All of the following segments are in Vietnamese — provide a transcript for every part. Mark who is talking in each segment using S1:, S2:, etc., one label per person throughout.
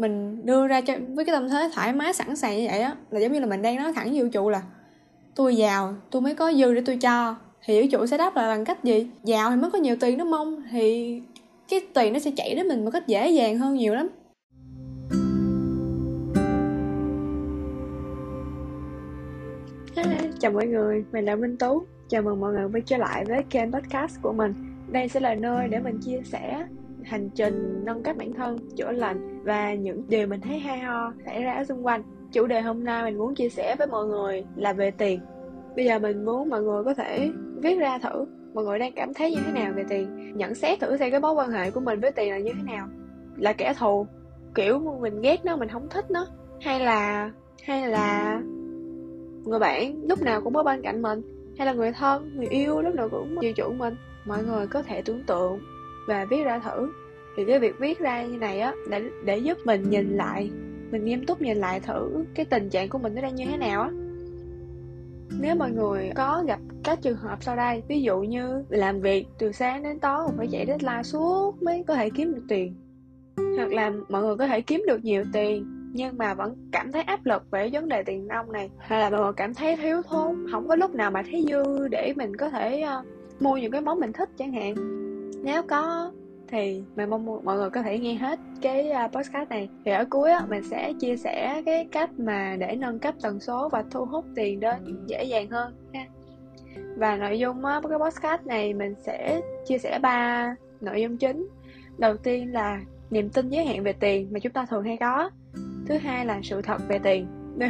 S1: mình đưa ra cho với cái tâm thế thoải mái sẵn sàng như vậy á là giống như là mình đang nói thẳng với vũ trụ là tôi giàu tôi mới có dư để tôi cho. Thì vũ trụ sẽ đáp lại bằng cách gì? Giàu thì mới có nhiều tiền đúng không? Thì cái tiền nó sẽ chảy đến mình một cách dễ dàng hơn nhiều lắm. Chào mọi người, mình là Minh Tú. Chào mừng mọi người quay trở lại với kênh podcast của mình. Đây sẽ là nơi để mình chia sẻ hành trình nâng cấp bản thân, chữa lành và những điều mình thấy hay ho xảy ra ở xung quanh. Chủ đề hôm nay mình muốn chia sẻ với mọi người là về tiền. Bây giờ mình muốn mọi người có thể viết ra thử mọi người đang cảm thấy như thế nào về tiền. Nhận xét thử xem cái mối quan hệ của mình với tiền là như thế nào. Là kẻ thù kiểu mình ghét nó mình không thích nó. Hay là hay là người bạn lúc nào cũng ở bên cạnh mình. Hay là người thân người yêu lúc nào cũng chiều chuộng mình. Mọi người có thể tưởng tượng và viết ra thử. Thì cái việc viết ra như này á để để giúp mình nhìn lại mình nghiêm túc nhìn lại thử cái tình trạng của mình nó đang như thế nào á. Nếu mọi người có gặp các trường hợp sau đây ví dụ như làm việc từ sáng đến tối phải chạy deadline suốt mới có thể kiếm được tiền hoặc là mọi người có thể kiếm được nhiều tiền nhưng mà vẫn cảm thấy áp lực về vấn đề tiền nông này hay là mọi người cảm thấy thiếu thốn không có lúc nào mà thấy dư để mình có thể uh, mua những cái món mình thích chẳng hạn nếu có thì mình mong mọi người có thể nghe hết cái à, podcast này. Thì ở cuối á, mình sẽ chia sẻ cái cách mà để nâng cấp tần số và thu hút tiền đến dễ dàng hơn ha. Và nội dung á, cái podcast này mình sẽ chia sẻ ba nội dung chính. Đầu tiên là niềm tin giới hạn về tiền mà chúng ta thường hay có. Thứ hai là sự thật về tiền.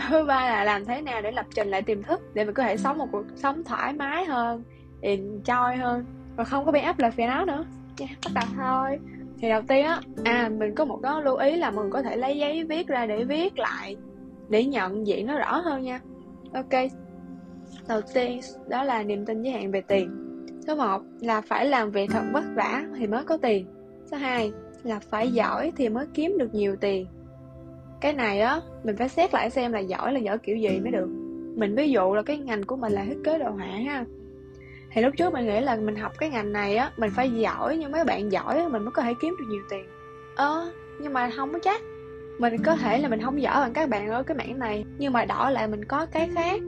S1: Thứ ba là làm thế nào để lập trình lại tiềm thức để mình có thể sống một cuộc sống thoải mái hơn enjoy hơn và không có bị áp lực về nó nữa. Yeah, bắt đầu thôi. Thì đầu tiên á à mình có một cái lưu ý là mình có thể lấy giấy viết ra để viết lại để nhận diện nó rõ hơn nha. Ok. Đầu tiên đó là niềm tin giới hạn về tiền. Số 1 là phải làm việc thật vất vả thì mới có tiền. Số 2 là phải giỏi thì mới kiếm được nhiều tiền. Cái này á mình phải xét lại xem là giỏi là giỏi kiểu gì mới được. Mình ví dụ là cái ngành của mình là thiết kế đồ họa ha thì lúc trước mình nghĩ là mình học cái ngành này á mình phải giỏi nhưng mấy bạn giỏi mình mới có thể kiếm được nhiều tiền. Ơ ờ, nhưng mà không có chắc. Mình có thể là mình không giỏi bằng các bạn ở cái mảng này nhưng mà đỏ lại mình có cái khác.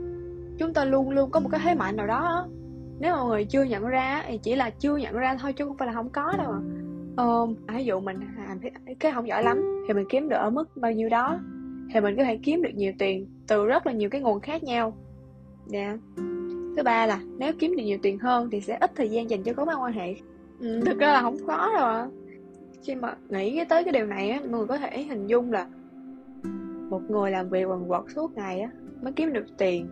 S1: Chúng ta luôn luôn có một cái thế mạnh nào đó nếu mọi người chưa nhận ra thì chỉ là chưa nhận ra thôi chứ không phải là không có đâu ờ, ví dụ mình làm cái không giỏi lắm thì mình kiếm được ở mức bao nhiêu đó thì mình có thể kiếm được nhiều tiền từ rất là nhiều cái nguồn khác nhau. Nè yeah thứ ba là nếu kiếm được nhiều tiền hơn thì sẽ ít thời gian dành cho các mối quan hệ. Ừ, thực ra là không có đâu à khi mà nghĩ tới cái điều này á mọi người có thể hình dung là một người làm việc quần quật suốt ngày á mới kiếm được tiền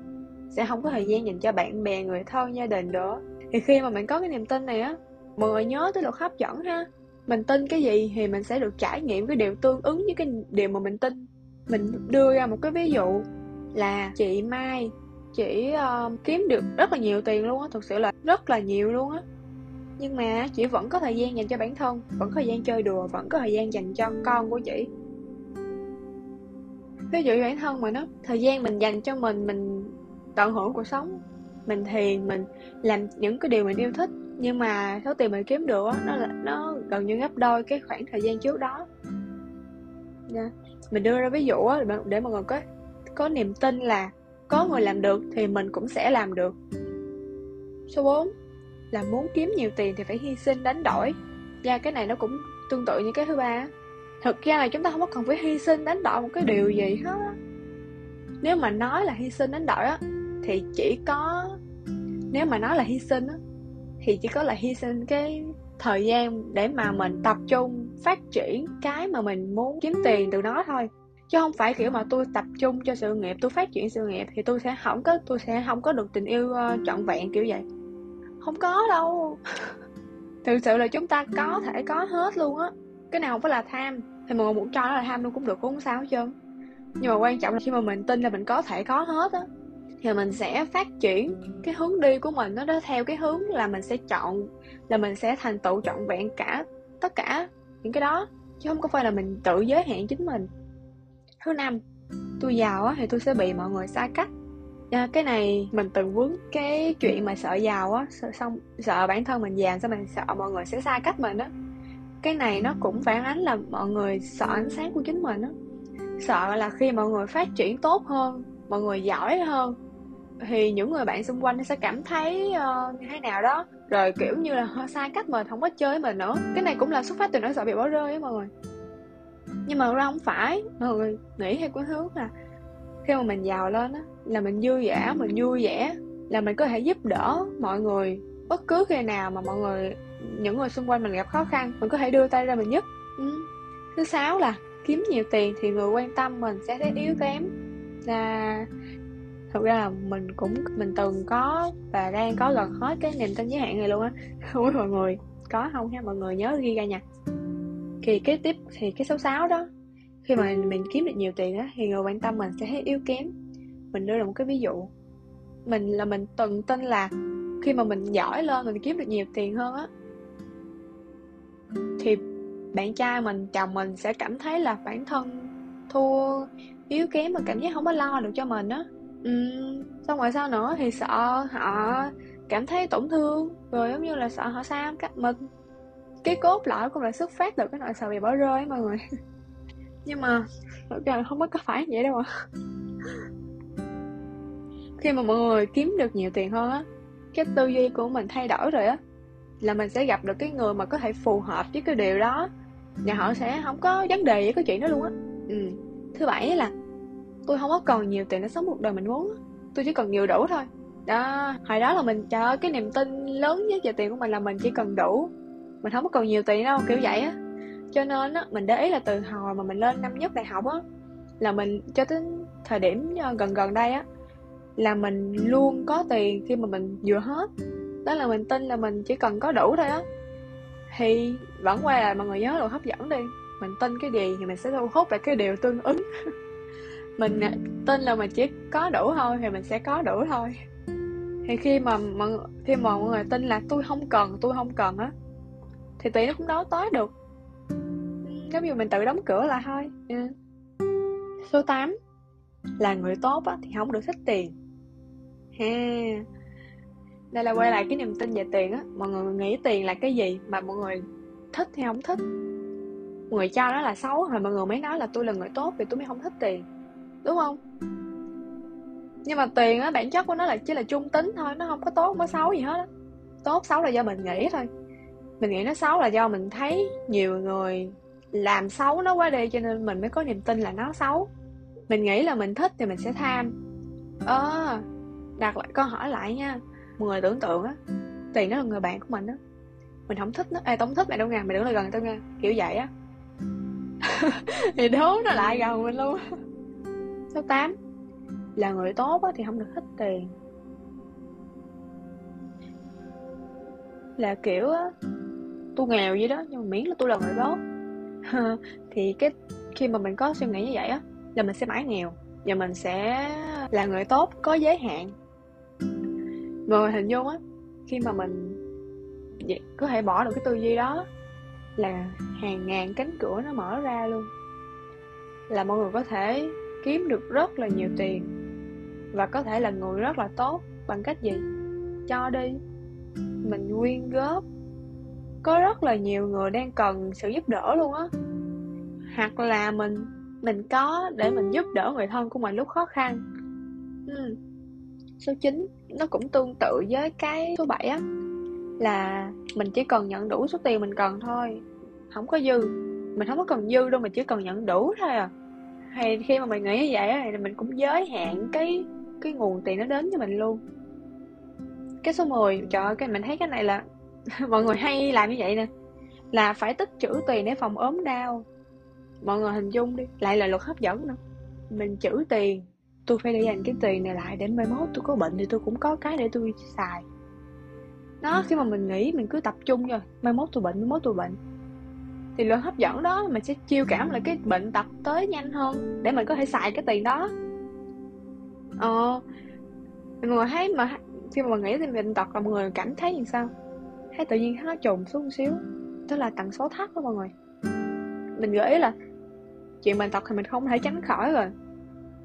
S1: sẽ không có thời gian dành cho bạn bè người thân gia đình nữa. Thì khi mà mình có cái niềm tin này á mọi người nhớ tới luật hấp dẫn ha. Mình tin cái gì thì mình sẽ được trải nghiệm cái điều tương ứng với cái điều mà mình tin. Mình đưa ra một cái ví dụ là chị mai chỉ uh, kiếm được rất là nhiều tiền luôn á thực sự là rất là nhiều luôn á. Nhưng mà chị vẫn có thời gian dành cho bản thân vẫn có thời gian chơi đùa vẫn có thời gian dành cho con của chị. Ví dụ bản thân mà nó thời gian mình dành cho mình mình tận hưởng cuộc sống mình thiền mình làm những cái điều mình yêu thích. Nhưng mà số tiền mình kiếm được đó, nó là nó gần như gấp đôi cái khoảng thời gian trước đó. Yeah. mình đưa ra ví dụ đó, để mọi người có có niềm tin là có người làm được thì mình cũng sẽ làm được. Số 4 là muốn kiếm nhiều tiền thì phải hy sinh đánh đổi. Và cái này nó cũng tương tự như cái thứ ba. Thực ra là chúng ta không có cần phải hy sinh đánh đổi một cái điều gì hết nếu mà nói là hy sinh đánh đổi á, thì chỉ có, nếu mà nói là hy sinh á, thì chỉ có là hy sinh cái thời gian để mà mình tập trung phát triển cái mà mình muốn kiếm tiền từ nó thôi chứ không phải kiểu mà tôi tập trung cho sự nghiệp tôi phát triển sự nghiệp thì tôi sẽ không có tôi sẽ không có được tình yêu uh, trọn vẹn kiểu vậy. Không có đâu. Thực sự là chúng ta có thể có hết luôn á. Cái nào không phải là tham thì mọi người muốn cho nó là tham luôn cũng được cũng không sao hết trơn. Nhưng mà quan trọng là khi mà mình tin là mình có thể có hết á thì mình sẽ phát triển cái hướng đi của mình nó đó theo cái hướng là mình sẽ chọn là mình sẽ thành tựu trọn vẹn cả tất cả những cái đó. Chứ không có phải là mình tự giới hạn chính mình thứ năm tôi giàu á thì tôi sẽ bị mọi người xa cách. À, cái này mình từng vướng cái chuyện mà sợ giàu á sợ xong sợ bản thân mình giàu xong mình sợ mọi người sẽ xa cách mình á. Cái này nó cũng phản ánh là mọi người sợ ánh sáng của chính mình á. Sợ là khi mọi người phát triển tốt hơn mọi người giỏi hơn thì những người bạn xung quanh sẽ cảm thấy uh, như thế nào đó. Rồi kiểu như là họ sai cách mình không có chơi với mình nữa. Cái này cũng là xuất phát từ nỗi sợ bị bỏ rơi á mọi người nhưng mà ra không phải. Mọi người nghĩ theo cái hướng là khi mà mình giàu lên á, là mình vui vẻ, mình vui vẻ, là mình có thể giúp đỡ mọi người bất cứ khi nào mà mọi người, những người xung quanh mình gặp khó khăn, mình có thể đưa tay ra mình giúp. Ừ. thứ sáu là kiếm nhiều tiền thì người quan tâm mình sẽ thấy yếu kém. Là thực ra là mình cũng, mình từng có và đang có gần hết cái niềm tin giới hạn này luôn á. Không biết mọi người có không ha? Mọi người nhớ ghi ra nha thì kế tiếp thì cái số 6 đó khi mà mình kiếm được nhiều tiền á thì người quan tâm mình sẽ thấy yếu kém. Mình đưa ra một cái ví dụ. Mình là mình từng tin là khi mà mình giỏi lên mình kiếm được nhiều tiền hơn á thì bạn trai mình chồng mình sẽ cảm thấy là bản thân thua yếu kém và cảm giác không có lo được cho mình á. Ừ, xong rồi sao nữa? Thì sợ họ cảm thấy tổn thương rồi giống như là sợ họ sao cách mình cái cốt lõi cũng là xuất phát từ cái nỗi sợ bị bỏ rơi mọi người. Nhưng mà thực ra không có phải vậy đâu ạ. Khi mà mọi người kiếm được nhiều tiền hơn á, cái tư duy của mình thay đổi rồi á, là mình sẽ gặp được cái người mà có thể phù hợp với cái điều đó, và họ sẽ không có vấn đề với cái chuyện đó luôn á. Ừ. thứ bảy là tôi không có còn nhiều tiền để sống một đời mình muốn tôi chỉ cần nhiều đủ thôi. Đó, hồi đó là mình chờ cái niềm tin lớn nhất về tiền của mình là mình chỉ cần đủ mình không có cần nhiều tiền đâu, kiểu vậy á. Cho nên á, mình để ý là từ hồi mà mình lên năm nhất đại học á, là mình, cho tới thời điểm ờ, gần gần đây á, là mình luôn có tiền khi mà mình vừa hết. Đó là mình tin là mình chỉ cần có đủ thôi á. Thì vẫn quay lại mọi người nhớ luật hấp dẫn đi. Mình tin cái gì thì mình sẽ thu hút lại cái điều tương ứng. Mình ờ, tin là mình chỉ có đủ thôi thì mình sẽ có đủ thôi. Thì khi mà mọi, khi mà mọi người tin là tôi không cần, tôi không cần á thì tiền nó cũng đấu tới được. Nếu như mình tự đóng cửa lại thôi. Ừ. số 8 là người tốt á, thì không được thích tiền. Ha. Đây là quay lại cái niềm tin về tiền á. Mọi người nghĩ tiền là cái gì mà mọi người thích hay không thích? Mọi người cho nó là xấu rồi mọi người mới nói là tôi là người tốt vì tôi mới không thích tiền. Đúng không? Nhưng mà tiền á bản chất của nó là chỉ là trung tính thôi nó không có tốt không có xấu gì hết á. Tốt xấu là do mình nghĩ thôi mình nghĩ nó xấu là do mình thấy nhiều người làm xấu nó quá đi cho nên mình mới có niềm tin là nó xấu. Mình nghĩ là mình thích thì mình sẽ tham. Ơ à, đặt lại câu hỏi lại nha. Một người tưởng tượng á tiền nó là người bạn của mình á. Mình không thích nó. Ê tao không thích mày đâu nha mày đừng lại gần tao nha. Kiểu vậy á. Thì đố nó lại gần mình luôn. Số 8 là người tốt á thì không được thích tiền. Là kiểu á tôi nghèo vậy đó, nhưng mà miễn là tôi là người tốt. Thì cái, khi mà mình có suy nghĩ như vậy á, là mình sẽ mãi nghèo, và mình sẽ là người tốt, có giới hạn. Người hình dung á, khi mà mình có thể bỏ được cái tư duy đó, là hàng ngàn cánh cửa nó mở ra luôn. Là mọi người có thể kiếm được rất là nhiều tiền, và có thể là người rất là tốt bằng cách gì? Cho đi. Mình quyên góp có rất là nhiều người đang cần sự giúp đỡ luôn á. Hoặc là mình mình có để mình giúp đỡ người thân của mình lúc khó khăn. Ừ. số 9 nó cũng tương tự với cái số 7 á, là mình chỉ cần nhận đủ số tiền mình cần thôi, không có dư. Mình không có cần dư đâu mình chỉ cần nhận đủ thôi à. Hay khi mà mình nghĩ như vậy á, thì mình cũng giới hạn cái cái nguồn tiền nó đến cho mình luôn. Cái số 10 trời ơi, cái mình thấy cái này là mọi người hay làm như vậy nè. Là phải tích trữ tiền để phòng ốm đau. Mọi người hình dung đi lại là luật hấp dẫn nữa. Mình trữ tiền tôi phải để dành cái tiền này lại để mai mốt tôi có bệnh thì tôi cũng có cái để tôi xài. Đó khi mà mình nghĩ mình cứ tập trung rồi mai mốt tôi bệnh mai mốt tôi bệnh. Thì luật hấp dẫn đó mình sẽ chiêu cảm lại cái bệnh tật tới nhanh hơn để mình có thể xài cái tiền đó. Ờ mọi người thấy mà khi mà mình nghĩ thì bệnh tật là mọi người cảm thấy như sao cái tự nhiên nó trùng xuống một xíu đó là tần số thấp đó mọi người. Mình gợi ý là chuyện bệnh tật thì mình không thể tránh khỏi rồi.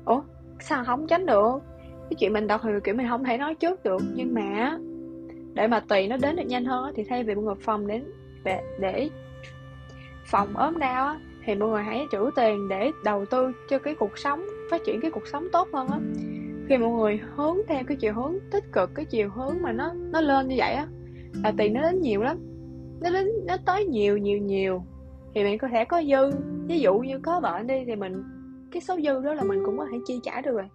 S1: Ủa sao không tránh được? Cái chuyện bệnh tật thì kiểu mình không thể nói trước được nhưng mà để mà tùy nó đến được nhanh hơn thì thay vì mọi người phòng đến để, để phòng ốm đau thì mọi người hãy trữ tiền để đầu tư cho cái cuộc sống phát triển cái cuộc sống tốt hơn á. Khi mọi người hướng theo cái chiều hướng tích cực cái chiều hướng mà nó nó lên như vậy á là tiền nó đến nhiều lắm. Nó đến nó tới nhiều nhiều nhiều. Thì mình có thể có dư. Ví dụ như có bệnh đi thì mình cái số dư đó là mình cũng có thể chi trả được rồi.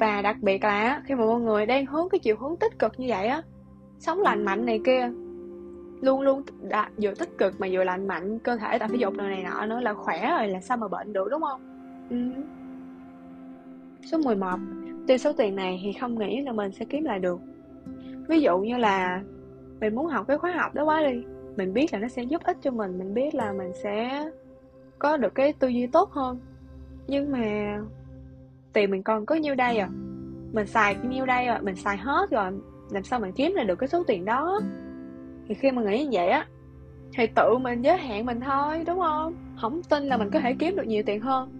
S1: Và đặc biệt là khi mà mọi người đang hướng cái chiều hướng tích cực như vậy á sống lành mạnh này kia luôn luôn đã, vừa tích cực mà vừa lành mạnh cơ thể tập thể dục này, này nọ nữa là khỏe rồi là sao mà bệnh được đúng không? Ừ. số 11 tiêu số tiền này thì không nghĩ là mình sẽ kiếm lại được. Ví dụ như là mình muốn học cái khóa học đó quá đi. Mình biết là nó sẽ giúp ích cho mình mình biết là mình sẽ có được cái tư duy tốt hơn. Nhưng mà tiền mình còn có nhiêu đây à? Mình xài nhiêu đây rồi, mình xài hết rồi, làm sao mình kiếm lại được cái số tiền đó? Thì khi mà nghĩ như vậy á, thì tự mình giới hạn mình thôi, đúng không? Không tin là mình có thể kiếm được nhiều tiền hơn.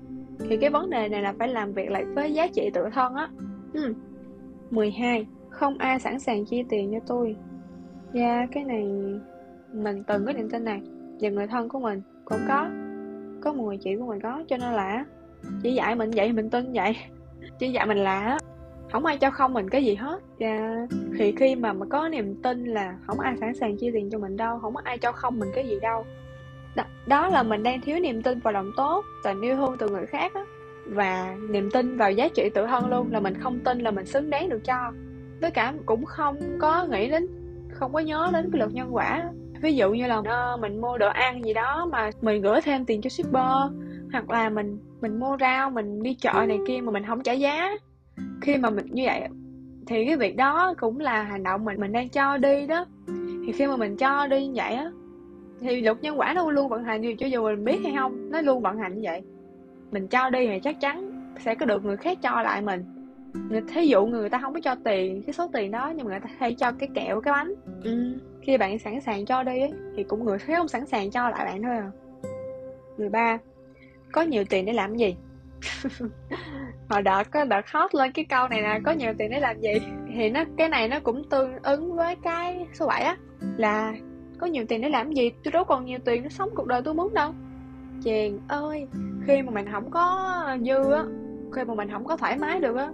S1: Thì cái vấn đề này là phải làm việc lại với giá trị tự thân á. Ừ. 12 không ai sẵn sàng chia tiền cho tôi ra yeah, cái này mình từng có niềm tin này và người thân của mình cũng có có một người chị của mình có cho nên là chỉ dạy mình vậy mình tin vậy. Chỉ dạy mình là không ai cho không mình cái gì hết. Và thì khi mà mà có niềm tin là không ai sẵn sàng chia tiền cho mình đâu không có ai cho không mình cái gì đâu. Đó, đó là mình đang thiếu niềm tin vào lòng tốt tình yêu thương từ người khác á. Và niềm tin vào giá trị tự thân luôn là mình không tin là mình xứng đáng được cho. Với cả cũng không có nghĩ đến không có nhớ đến cái luật nhân quả. Ví dụ như là uh, mình mua đồ ăn gì đó mà mình gửi thêm tiền cho shipper hoặc là mình mình mua rau mình đi chợ này kia mà mình không trả giá. Khi mà mình như vậy thì cái việc đó cũng là hành động mình mình đang cho đi đó. Thì khi mà mình cho đi như vậy á thì luật nhân quả nó luôn vận hành dù cho dù mình biết hay không nó luôn vận hành như vậy. Mình cho đi thì chắc chắn sẽ có được người khác cho lại mình thí dụ người ta không có cho tiền cái số tiền đó nhưng mà người ta hay cho cái kẹo cái bánh. Ừ. khi bạn sẵn sàng cho đi ấy, thì cũng người khác không sẵn sàng cho lại bạn thôi à. Người ba có nhiều tiền để làm gì? Hồi đợt có đợt hot lên cái câu này là có nhiều tiền để làm gì? Thì nó cái này nó cũng tương ứng với cái số 7 á là có nhiều tiền để làm gì? Tôi đâu còn nhiều tiền nó sống cuộc đời tôi muốn đâu. Chàng ơi khi mà mình không có dư á khi mà mình không có thoải mái được á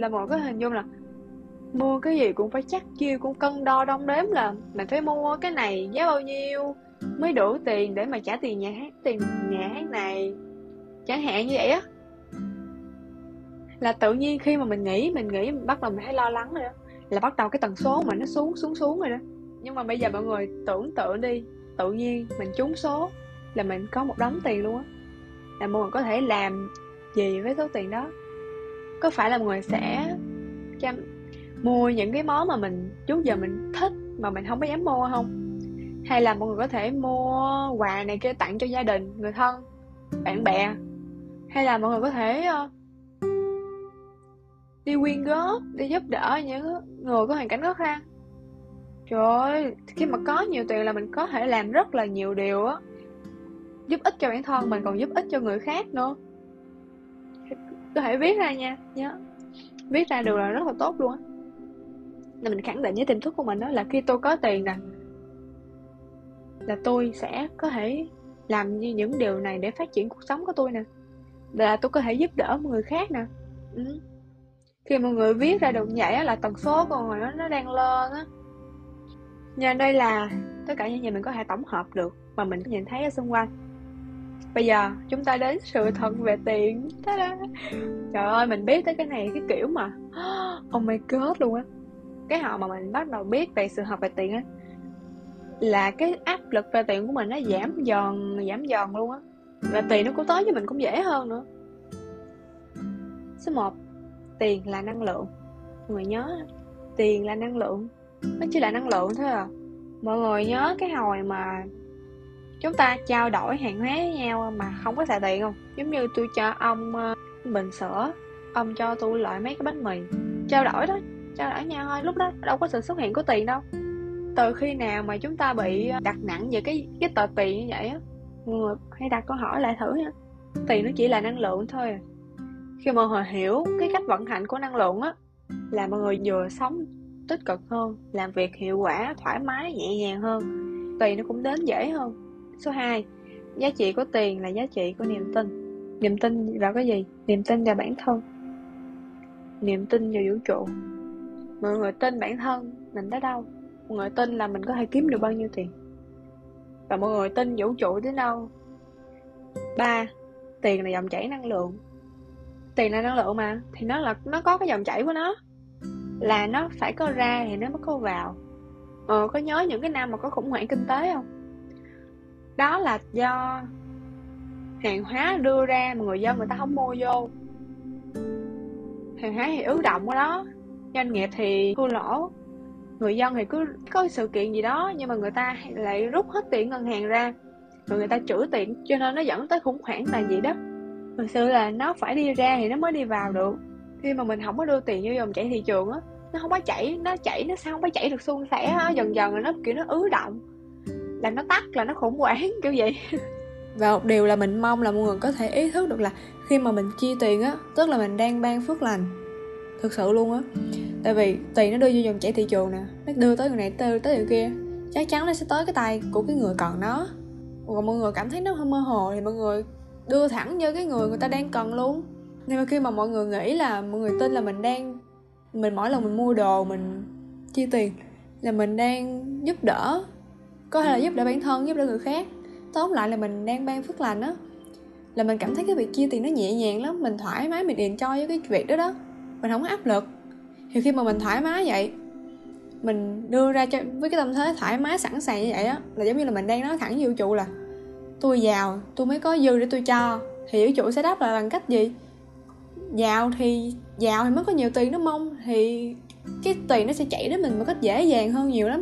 S1: là một cái hình dung là mua cái gì cũng phải chắc chiêu, cũng cân đo đong đếm là mình phải mua cái này giá bao nhiêu mới đủ tiền để mà trả tiền nhà hát, tiền nhà hát này. Chẳng hạn như vậy á. Là tự nhiên khi mà mình nghĩ mình nghĩ mình bắt đầu mình thấy lo lắng rồi đó. Là bắt đầu cái tần số mà nó xuống xuống xuống rồi đó. Nhưng mà bây giờ mọi người tưởng tượng đi, tự nhiên mình trúng số là mình có một đống tiền luôn á. Là mọi người có thể làm gì với số tiền đó? Có phải là mọi người sẽ chăm mua những cái món mà mình, trước giờ mình thích mà mình không có dám mua không? Hay là mọi người có thể mua quà này kia tặng cho gia đình, người thân, bạn bè? Hay là mọi người có thể ờ, đi quyên góp, đi giúp đỡ những người có hoàn cảnh khó khăn? Trời ơi, khi mà có nhiều tiền là mình có thể làm rất là nhiều điều á. Giúp ích cho bản thân mình, còn giúp ích cho người khác nữa có thể viết ra nha. Nhớ. Viết ra được là rất là tốt luôn á. Là mình khẳng định với tiềm thức của mình đó là khi tôi có tiền nè, là tôi sẽ có thể làm như những điều này để phát triển cuộc sống của tôi nè. Là tôi có thể giúp đỡ người khác nè. Ừ. Khi mọi người viết ra được vậy á là tần số của người đó nó đang lên á. Nhờ đây là tất cả những gì mình có thể tổng hợp được mà mình nhìn thấy ở xung quanh bây giờ chúng ta đến sự thật về tiền. Ta-da. trời ơi, mình biết tới cái này, cái kiểu mà oh my god luôn á. Cái họ mà mình bắt đầu biết về sự thật về tiền á, là cái áp lực về tiền của mình nó giảm dần giảm dần luôn á. Và tiền nó cũng tới với mình cũng dễ hơn nữa. Số 1 tiền là năng lượng. Mọi người nhớ tiền là năng lượng. Nó chỉ là năng lượng thôi à. Mọi người nhớ cái hồi mà chúng ta trao đổi hàng hóa với nhau mà không có xài tiền không? Giống như tôi cho ông ờ, bình sữa, ông cho tôi loại mấy cái bánh mì. Trao đổi đó, trao đổi nhau thôi, lúc đó đâu có sự xuất hiện của tiền đâu. Từ khi nào mà chúng ta bị ờ, đặt nặng về cái cái tờ tiền như vậy á? Mọi người hãy đặt câu hỏi lại thử nha. Tiền nó chỉ là năng lượng thôi à. khi mọi người hiểu cái cách vận hành của năng lượng á, là mọi người vừa sống tích cực hơn, làm việc hiệu quả, thoải mái, nhẹ nhàng hơn, tiền nó cũng đến dễ hơn số 2 giá trị của tiền là giá trị của niềm tin. Niềm tin vào cái gì? Niềm tin vào bản thân. Niềm tin vào vũ trụ. Mọi người tin bản thân mình tới đâu? Mọi người tin là mình có thể kiếm được bao nhiêu tiền. Và mọi người tin vũ trụ tới đâu? Ba, tiền là dòng chảy năng lượng. Tiền là năng lượng mà, thì nó là, nó có cái dòng chảy của nó. Là nó phải có ra thì nó mới có vào. Ờ có nhớ những cái năm mà có khủng hoảng kinh tế không? Đó là do hàng hóa đưa ra mà người dân người ta không mua vô. Hàng hóa thì ứ động ở đó. Doanh nghiệp thì thua lỗ. Người dân thì cứ, có sự kiện gì đó nhưng mà người ta lại rút hết tiền ngân hàng ra. Rồi người ta trữ tiền cho nên nó dẫn tới khủng hoảng là gì đó. Thực sự là nó phải đi ra thì nó mới đi vào được. Khi mà mình không có đưa tiền vô dòng chảy thị trường á, nó không có chảy, nó chảy, nó sao không có chảy được suôn sẻ á, dần dần rồi nó kiểu nó ứ động là nó tắt, là nó khủng hoảng, kiểu vậy. Và một điều là mình mong là mọi người có thể ý thức được là khi mà mình chi tiền á, tức là mình đang ban phước lành. Thực sự luôn á. Tại vì tiền nó đưa vô dòng chảy thị trường nè, nó đưa tới người này, tới tới người kia. Chắc chắn nó sẽ tới cái tay của cái người cần nó. Còn mọi người cảm thấy nó hơi mơ hồ thì mọi người đưa thẳng vô cái người người ta đang cần luôn. Nhưng mà khi mà mọi người nghĩ là mọi người tin là mình đang, mình mỗi lần mình mua đồ, mình chi tiền, là mình đang giúp đỡ có thể là giúp đỡ bản thân giúp đỡ người khác. Tóm lại là mình đang ban phước lành á. Là mình cảm thấy cái việc chia tiền nó nhẹ nhàng lắm mình thoải mái mình enjoy với cái việc đó đó. Mình không có áp lực. Thì khi mà mình thoải mái vậy mình đưa ra cho với cái tâm thế thoải mái sẵn sàng như vậy á là giống như là mình đang nói thẳng với vũ trụ là tôi giàu tôi mới có dư để tôi cho. Thì vũ trụ sẽ đáp lại bằng cách gì? Giàu thì giàu thì mới có nhiều tiền nó mong thì cái tiền nó sẽ chảy đến mình một cách dễ dàng hơn nhiều lắm.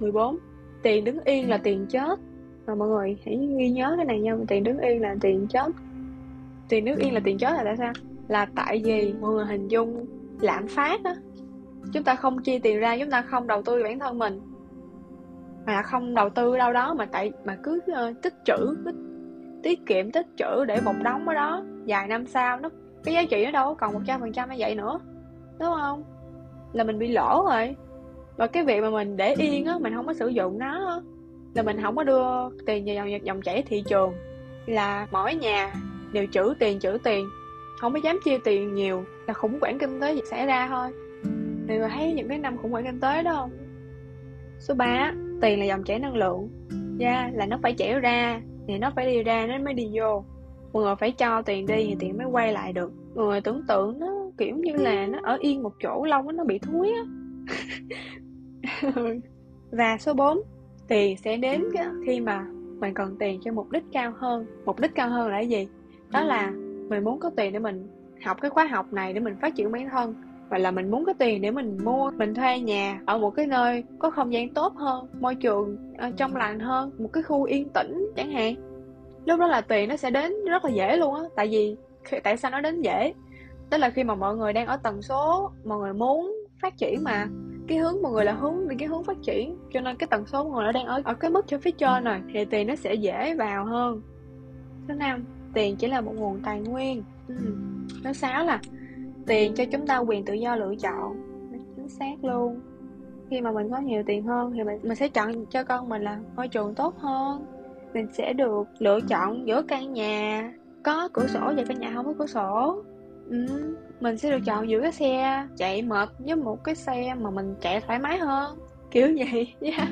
S1: 14 tiền đứng yên là tiền chết. Mà mọi người hãy ghi nhớ cái này nha. Tiền đứng yên là tiền chết. Tiền đứng yên là tiền chết là tại sao? Là tại vì mọi người hình dung lạm phát á. Chúng ta không chi tiền ra chúng ta không đầu tư bản thân mình. Mà là không đầu tư đâu đó mà tại mà cứ uh, tích trữ tích, tiết kiệm tích trữ để một đống ở đó. Vài năm sau nó cái giá trị nó đâu có còn một trăm phần trăm như vậy nữa. Đúng không? Là mình bị lỗ rồi và cái việc mà mình để yên á mình không có sử dụng nó á, là mình không có đưa tiền vào dòng, dòng chảy thị trường. Là mỗi nhà đều trữ tiền trữ tiền. Không có dám chia tiền nhiều là khủng hoảng kinh tế xảy ra thôi. Thì mà thấy những cái năm khủng hoảng kinh tế đó không? Số 3 tiền là dòng chảy năng lượng. Yeah, là nó phải chảy ra thì nó phải đi ra nó mới đi vô. Mọi người phải cho tiền đi thì tiền mới quay lại được. Mọi người tưởng tượng nó kiểu như là nó ở yên một chỗ lâu nó bị thúi á. Ừ. và số 4 tiền sẽ đến khi mà mình cần tiền cho mục đích cao hơn. Mục đích cao hơn là cái gì? Đó là mình muốn có tiền để mình học cái khóa học này để mình phát triển bản thân. Và là mình muốn có tiền để mình mua mình thuê nhà ở một cái nơi có không gian tốt hơn môi trường uh, trong lành hơn một cái khu yên tĩnh chẳng hạn. Lúc đó là tiền nó sẽ đến rất là dễ luôn á. Tại vì tại sao nó đến dễ? Tức là khi mà mọi người đang ở tần số mọi người muốn phát triển mà cái hướng mọi người là hướng đi cái hướng phát triển cho nên cái tần số mọi người nó đang ở ở cái mức cho phía trên rồi thì tiền nó sẽ dễ vào hơn. Thứ năm tiền chỉ là một nguồn tài nguyên. Ừ. thứ sáu là tiền cho chúng ta quyền tự do lựa chọn. Chính xác luôn. Khi mà mình có nhiều tiền hơn thì mình, mình sẽ chọn cho con mình là môi trường tốt hơn. Mình sẽ được lựa chọn giữa căn nhà có cửa sổ và căn nhà không có cửa sổ. Ừ, mình sẽ được chọn giữa cái xe chạy mệt với một cái xe mà mình chạy thoải mái hơn kiểu vậy, yeah.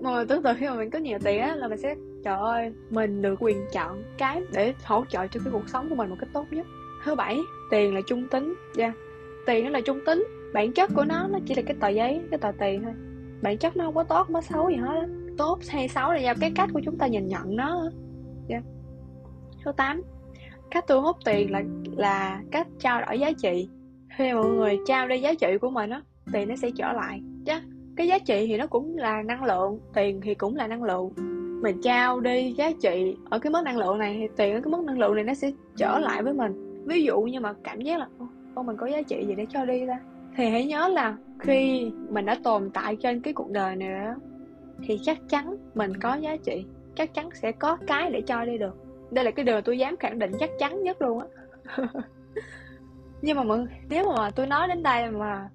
S1: mà tưởng tượng khi mà mình có nhiều tiền á là mình sẽ, trời ơi, mình được quyền chọn cái để hỗ trợ cho cái cuộc sống của mình một cách tốt nhất thứ bảy, tiền là trung tính, yeah. tiền nó là trung tính, bản chất của nó nó chỉ là cái tờ giấy, cái tờ tiền thôi bản chất nó không có tốt không có xấu gì hết tốt hay xấu là do cái cách của chúng ta nhìn nhận nó, yeah. số 8 cách thu hút tiền là là cách trao đổi giá trị. Khi mọi người trao đi giá trị của mình á, tiền nó sẽ trở lại. Chứ cái giá trị thì nó cũng là năng lượng, tiền thì cũng là năng lượng. Mình trao đi giá trị ở cái mức năng lượng này thì tiền ở cái mức năng lượng này nó sẽ trở lại với mình. Ví dụ như mà cảm giác là con mình có giá trị gì để cho đi ra thì hãy nhớ là khi mình đã tồn tại trên cái cuộc đời này đó thì chắc chắn mình có giá trị. Chắc chắn sẽ có cái để cho đi được đây là cái điều tôi dám khẳng định chắc chắn nhất luôn á. Nhưng mà mọi, nếu mà tôi nói đến đây mà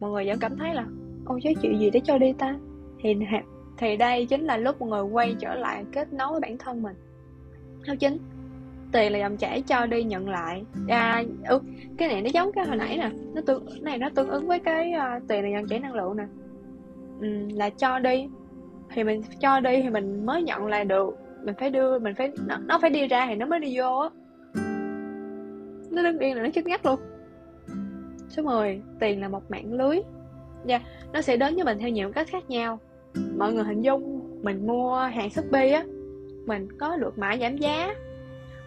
S1: mọi người vẫn cảm thấy là ôi chứ chuyện gì để cho đi ta? Thì thì đây chính là lúc mọi người quay trở lại kết nối với bản thân mình. Theo chín tiền là dòng chảy cho đi nhận lại. À, ừ, cái này nó giống cái hồi nãy nè nó tương này nó tương ứng với cái uh, tiền là dòng chảy năng lượng nè. Ừ, là cho đi thì mình cho đi thì mình mới nhận lại được mình phải đưa mình phải nó, nó phải đi ra thì nó mới đi vô á. Nó đứng yên là nó chết ngắt luôn. Số 10 tiền là một mạng lưới. Dạ yeah, nó sẽ đến với mình theo nhiều cách khác nhau. Mọi người hình dung mình mua hàng shopee á mình có được mã giảm giá.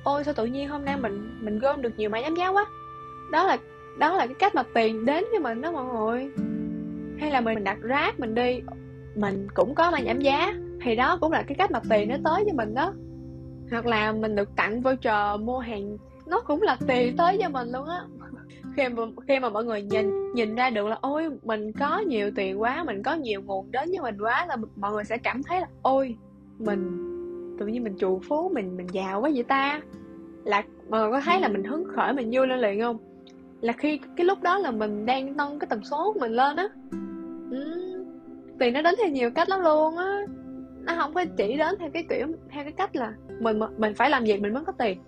S1: Ôi sao tự nhiên hôm nay mình mình gom được nhiều mã giảm giá quá. Đó là đó là cái cách mà tiền đến với mình đó mọi người. Hay là mình đặt rác mình đi mình cũng có mã giảm giá thì đó cũng là cái cách mà tiền nó tới với mình đó. Hoặc là mình được tặng voucher mua hàng nó cũng là tiền tới cho mình luôn á. Khi mà khi mà mọi người nhìn nhìn ra được là ôi mình có nhiều tiền quá mình có nhiều nguồn đến với mình quá là mọi người sẽ cảm thấy là ôi mình tự nhiên mình trù phú mình mình giàu quá vậy ta. Là mọi người có thấy là mình hứng khởi mình vui lên liền không? Là khi cái lúc đó là mình đang nâng cái tần số của mình lên á. Ừ, tiền nó đến theo nhiều cách lắm luôn á nó không có chỉ đến theo cái kiểu theo cái cách là mình mình phải làm gì mình mới có tiền.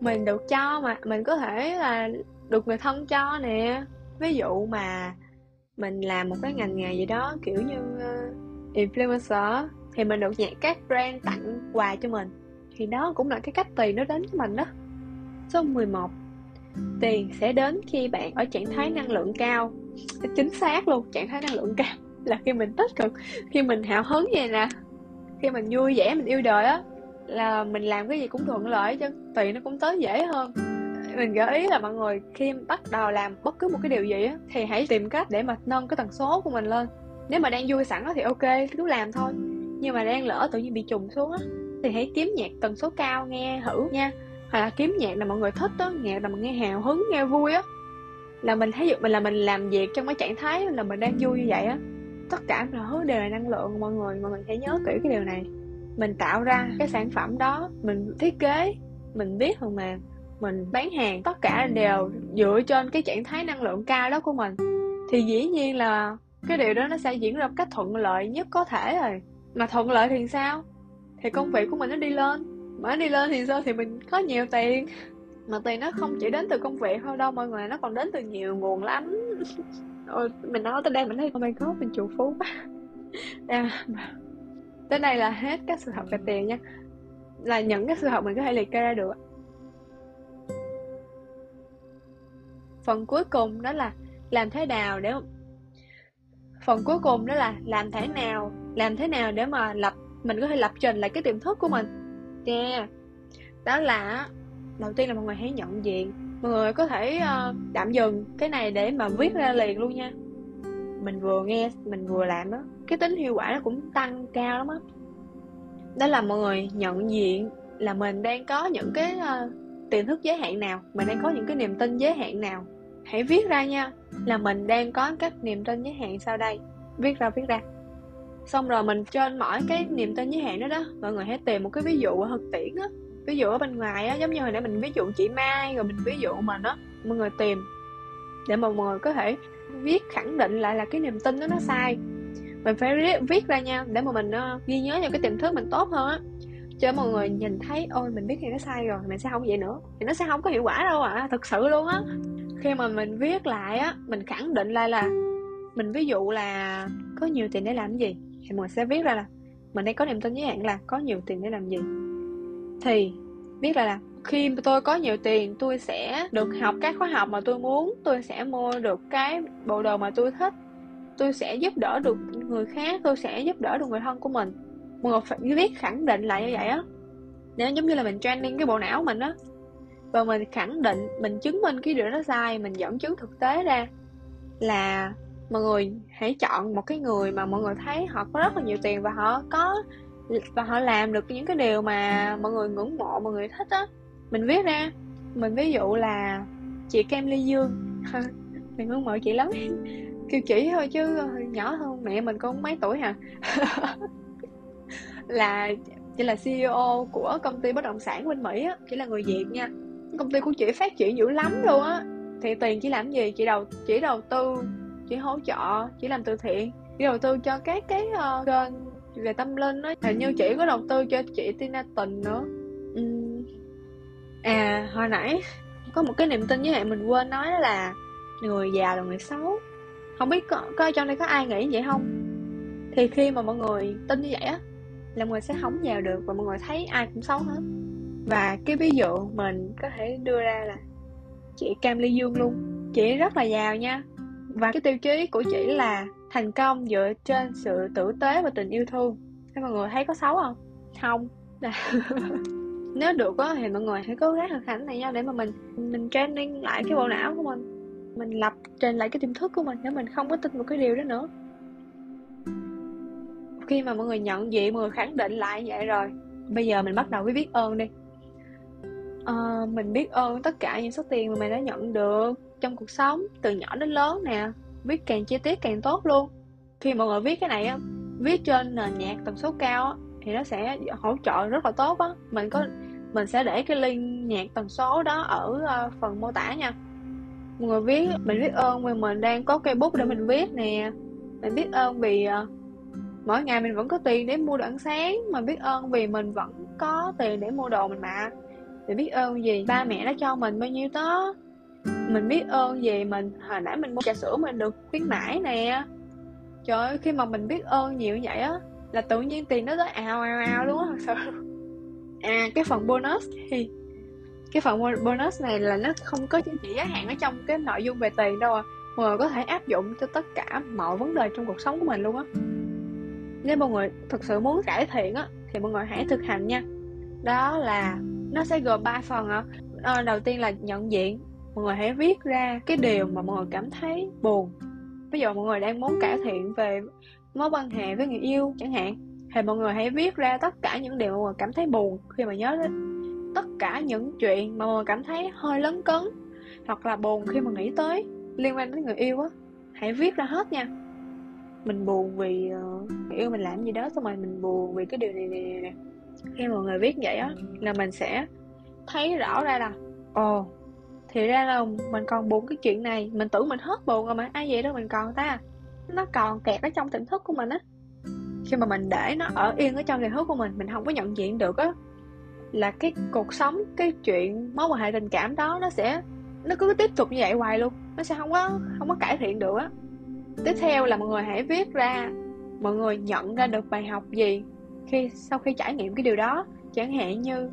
S1: Mình được cho mà mình có thể là được người thân cho nè. Ví dụ mà mình làm một cái ngành nghề gì đó kiểu như uh, influencer thì mình được nhận các brand tặng quà cho mình. Thì đó cũng là cái cách tiền nó đến với mình đó. Số 11 tiền sẽ đến khi bạn ở trạng thái năng lượng cao. Chính xác luôn trạng thái năng lượng cao là khi mình tích cực khi mình hào hứng vậy nè khi mình vui vẻ, mình yêu đời á, là mình làm cái gì cũng thuận lợi chứ tiền nó cũng tới dễ hơn. Mình gợi ý là mọi người khi bắt đầu làm bất cứ một cái điều gì á, thì hãy tìm cách để mà nâng cái tần số của mình lên. Nếu mà đang vui sẵn á thì ok, cứ làm thôi. Nhưng mà đang lỡ tự nhiên bị trùng xuống á, thì hãy kiếm nhạc tần số cao nghe thử nha. Hoặc là kiếm nhạc là mọi người thích á, nhạc là mình nghe hào hứng, nghe vui á. Là mình thấy dụ mình là mình làm việc trong cái trạng thái là mình đang vui như vậy á tất cả mọi thứ đều là năng lượng mọi người mọi người hãy nhớ kỹ cái điều này. Mình tạo ra cái sản phẩm đó mình thiết kế mình viết phần mềm mình bán hàng tất cả đều dựa trên cái trạng thái năng lượng cao đó của mình. Thì dĩ nhiên là cái điều đó nó sẽ diễn ra một cách thuận lợi nhất có thể rồi. Mà thuận lợi thì sao? Thì công việc của mình nó đi lên. Mà nó đi lên thì sao? Thì mình có nhiều tiền. Mà tiền nó không chỉ đến từ công việc thôi đâu mọi người nó còn đến từ nhiều nguồn lắm Ôi, mình nói tới đây mình thấy oh my god mình chủ phú quá. À, tới đây là hết các sự thật về tiền nha. Là những cái sự thật mình có thể liệt kê ra được phần cuối cùng đó là làm thế nào để phần cuối cùng đó là làm thế nào làm thế nào để mà lập mình có thể lập trình lại cái tiềm thức của mình. Yeah. đó là đầu tiên là mọi người hãy nhận diện mọi người có thể uh, tạm dừng cái này để mà viết ra liền luôn nha. Mình vừa nghe mình vừa làm đó cái tính hiệu quả nó cũng tăng cao lắm á. Đó. đó là mọi người nhận diện là mình đang có những cái uh, tiềm thức giới hạn nào mình đang có những cái niềm tin giới hạn nào. Hãy viết ra nha là mình đang có các niềm tin giới hạn sau đây. Viết ra viết ra. Xong rồi mình trên mỗi cái niềm tin giới hạn đó đó mọi người hãy tìm một cái ví dụ ở thực tiễn á ví dụ ở bên ngoài á giống như hồi nãy mình ví dụ chị mai rồi mình ví dụ mà nó mọi người tìm để mà mọi người có thể viết khẳng định lại là cái niềm tin đó nó sai. Mình phải viết ra nha để mà mình uh, ghi nhớ cho cái tiềm thức mình tốt hơn á. Cho mọi người nhìn thấy ôi mình biết thì nó sai rồi mình sẽ không vậy nữa. Thì nó sẽ không có hiệu quả đâu ạ à. thực sự luôn á. Khi mà mình viết lại á mình khẳng định lại là mình ví dụ là có nhiều tiền để làm gì thì mọi sẽ viết ra là mình đang có niềm tin với bạn là có nhiều tiền để làm gì thì biết là, làm khi tôi có nhiều tiền tôi sẽ được học các khóa học mà tôi muốn. Tôi sẽ mua được cái bộ đồ mà tôi thích. Tôi sẽ giúp đỡ được người khác. Tôi sẽ giúp đỡ được người thân của mình. Mọi người phải biết khẳng định lại như vậy á. Nếu giống như là mình training cái bộ não mình á và mình khẳng định mình chứng minh cái điều đó sai mình dẫn chứng thực tế ra là mọi người hãy chọn một cái người mà mọi người thấy họ có rất là nhiều tiền và họ có và họ làm được những cái điều mà mọi người ngưỡng mộ mọi người thích á. Mình viết ra mình ví dụ là chị Kem Ly Dương. Mình ngưỡng mộ chị lắm. Kêu chỉ thôi chứ nhỏ hơn mẹ mình con mấy tuổi hả? Là chỉ là CEO của công ty bất động sản bên Mỹ á chỉ là người Việt nha. Công ty của chị phát triển dữ lắm luôn á. Thì tiền chỉ làm gì? Chị đầu chỉ đầu tư chỉ hỗ trợ chỉ làm từ thiện chỉ đầu tư cho các cái uh, kênh về tâm linh á hình như chị có đầu tư cho chị Tina Tình nữa. Uhm. à hồi nãy có một cái niềm tin với hệ mình quên nói đó là người già là người xấu. Không biết có, có trong đây có ai nghĩ vậy không? Thì khi mà mọi người tin như vậy á là mọi người sẽ không giàu được và mọi người thấy ai cũng xấu hết. Và cái ví dụ mình có thể đưa ra là chị Cam Ly Dương luôn. Chị rất là giàu nha. Và cái tiêu chí của chị là thành công dựa trên sự tử tế và tình yêu thương. Thế mọi người thấy có xấu không? Không. Nếu được á thì mọi người hãy cố gắng thực hành này nhau để mà mình mình training lại cái bộ não của mình. Mình lập trên lại cái tiềm thức của mình để mình không có tin một cái điều đó nữa. Khi mà mọi người nhận diện mọi người khẳng định lại vậy rồi bây giờ mình bắt đầu với biết ơn đi. À, mình biết ơn tất cả những số tiền mà mình đã nhận được trong cuộc sống từ nhỏ đến lớn nè viết càng chi tiết càng tốt luôn. Khi mọi người viết cái này á, viết trên nền nhạc tần số cao á, thì nó sẽ hỗ trợ rất là tốt á. Mình có, mình sẽ để cái link nhạc tần số đó ở ờ, phần mô tả nha. Mọi người viết, mình biết ơn vì mình đang có cây bút để mình viết nè. Mình biết ơn vì ờ, mỗi ngày mình vẫn có tiền để mua đồ ăn sáng mà biết ơn vì mình vẫn có tiền để mua đồ mình mặc mình biết ơn gì ba mẹ đã cho mình bao nhiêu đó mình biết ơn gì mình. Hồi nãy mình mua trà sữa mình được khuyến mãi nè. Trời ơi khi mà mình biết ơn nhiều vậy á là tự nhiên tiền nó tới ào ào ào luôn á. Thật sự à cái phần bonus thì cái phần bonus này là nó không có chỉ giới hạn ở trong cái nội dung về tiền đâu à mọi người có thể áp dụng cho tất cả mọi vấn đề trong cuộc sống của mình luôn á. Nếu mọi người thực sự muốn cải thiện á thì mọi người hãy thực hành nha. Đó là nó sẽ gồm ba phần ạ. À. đầu tiên là nhận diện mọi người hãy viết ra cái điều mà mọi người cảm thấy buồn. Ví dụ mọi người đang muốn cải thiện về mối quan hệ với người yêu chẳng hạn thì mọi người hãy viết ra tất cả những điều mà mọi người cảm thấy buồn khi mà nhớ đến. Tất cả những chuyện mà mọi người cảm thấy hơi lấn cấn hoặc là buồn khi mà nghĩ tới liên quan đến người yêu á hãy viết ra hết nha. Mình buồn vì uh, người yêu mình làm gì đó xong rồi mình buồn vì cái điều này này nè khi mọi người viết vậy á là mình sẽ thấy rõ ra là ồ thì ra là mình còn buồn cái chuyện này, mình tưởng mình hết buồn rồi mà, ai vậy đâu mình còn ta. Nó còn kẹt ở trong tỉnh thức của mình á. Khi mà mình để nó ở yên ở trong tiềm thức của mình mình không có nhận diện được á, là cái cuộc sống, cái chuyện mối quan hệ tình cảm đó nó sẽ, nó cứ tiếp tục như vậy hoài luôn. Nó sẽ không có không có cải thiện được á. Tiếp theo là mọi người hãy viết ra, mọi người nhận ra được bài học gì khi, sau khi trải nghiệm cái điều đó. Chẳng hạn như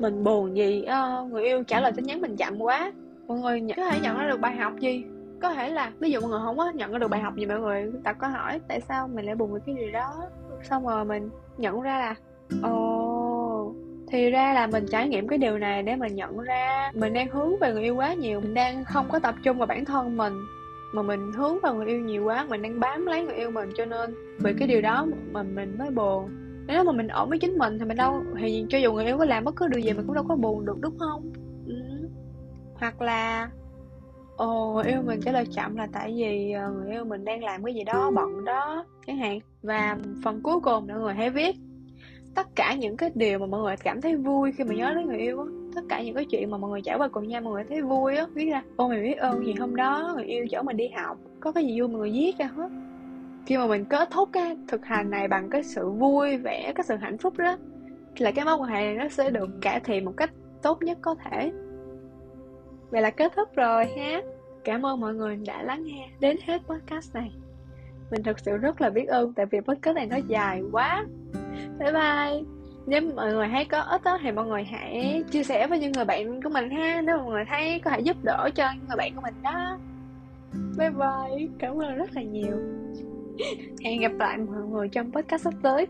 S1: mình buồn gì? Uh, người yêu trả lời tin nhắn mình chậm quá. Mọi người có thể nhận ra được bài học gì? Có thể là ví dụ mọi người không có nhận ra được bài học gì mọi người đặt câu hỏi tại sao mình lại buồn với cái gì đó. Xong rồi mình nhận ra là ồ thì ra là mình trải nghiệm cái điều này để mình nhận ra mình đang hướng về người yêu quá nhiều. Mình đang không có tập trung vào bản thân mình mà mình hướng vào người yêu nhiều quá. Mình đang bám lấy người yêu mình cho nên vì cái điều đó mà mình mới buồn nếu mà mình ổn với chính mình thì mình đâu thì cho dù người yêu có làm bất cứ điều gì mình cũng đâu có buồn được đúng không? Ừ. hoặc là ồ yêu mình trả lời chậm là tại vì ờ, người yêu mình đang làm cái gì đó bận đó chẳng hạn. Và phần cuối cùng mọi người hãy viết tất cả những cái điều mà mọi người cảm thấy vui khi mà nhớ đến người yêu á tất cả những cái chuyện mà mọi người trải qua cùng nhau mọi người thấy vui á viết ra ô mình biết ơn gì hôm đó người yêu chở mình đi học có cái gì vui mọi người viết ra hết khi mà mình kết thúc cái thực hành này bằng cái sự vui vẻ cái sự hạnh phúc đó là cái mối quan hệ này nó sẽ được cải thiện một cách tốt nhất có thể. Vậy là kết thúc rồi ha. Cảm ơn mọi người đã lắng nghe đến hết podcast này. Mình thật sự rất là biết ơn tại vì podcast này nó dài quá. Bye bye. Nếu mọi người thấy có ích đó, thì mọi người hãy chia sẻ với những người bạn của mình ha. Nếu mọi người thấy có thể giúp đỡ cho những người bạn của mình đó. Bye bye. Cảm ơn rất là nhiều hẹn gặp lại mọi người trong podcast sắp tới.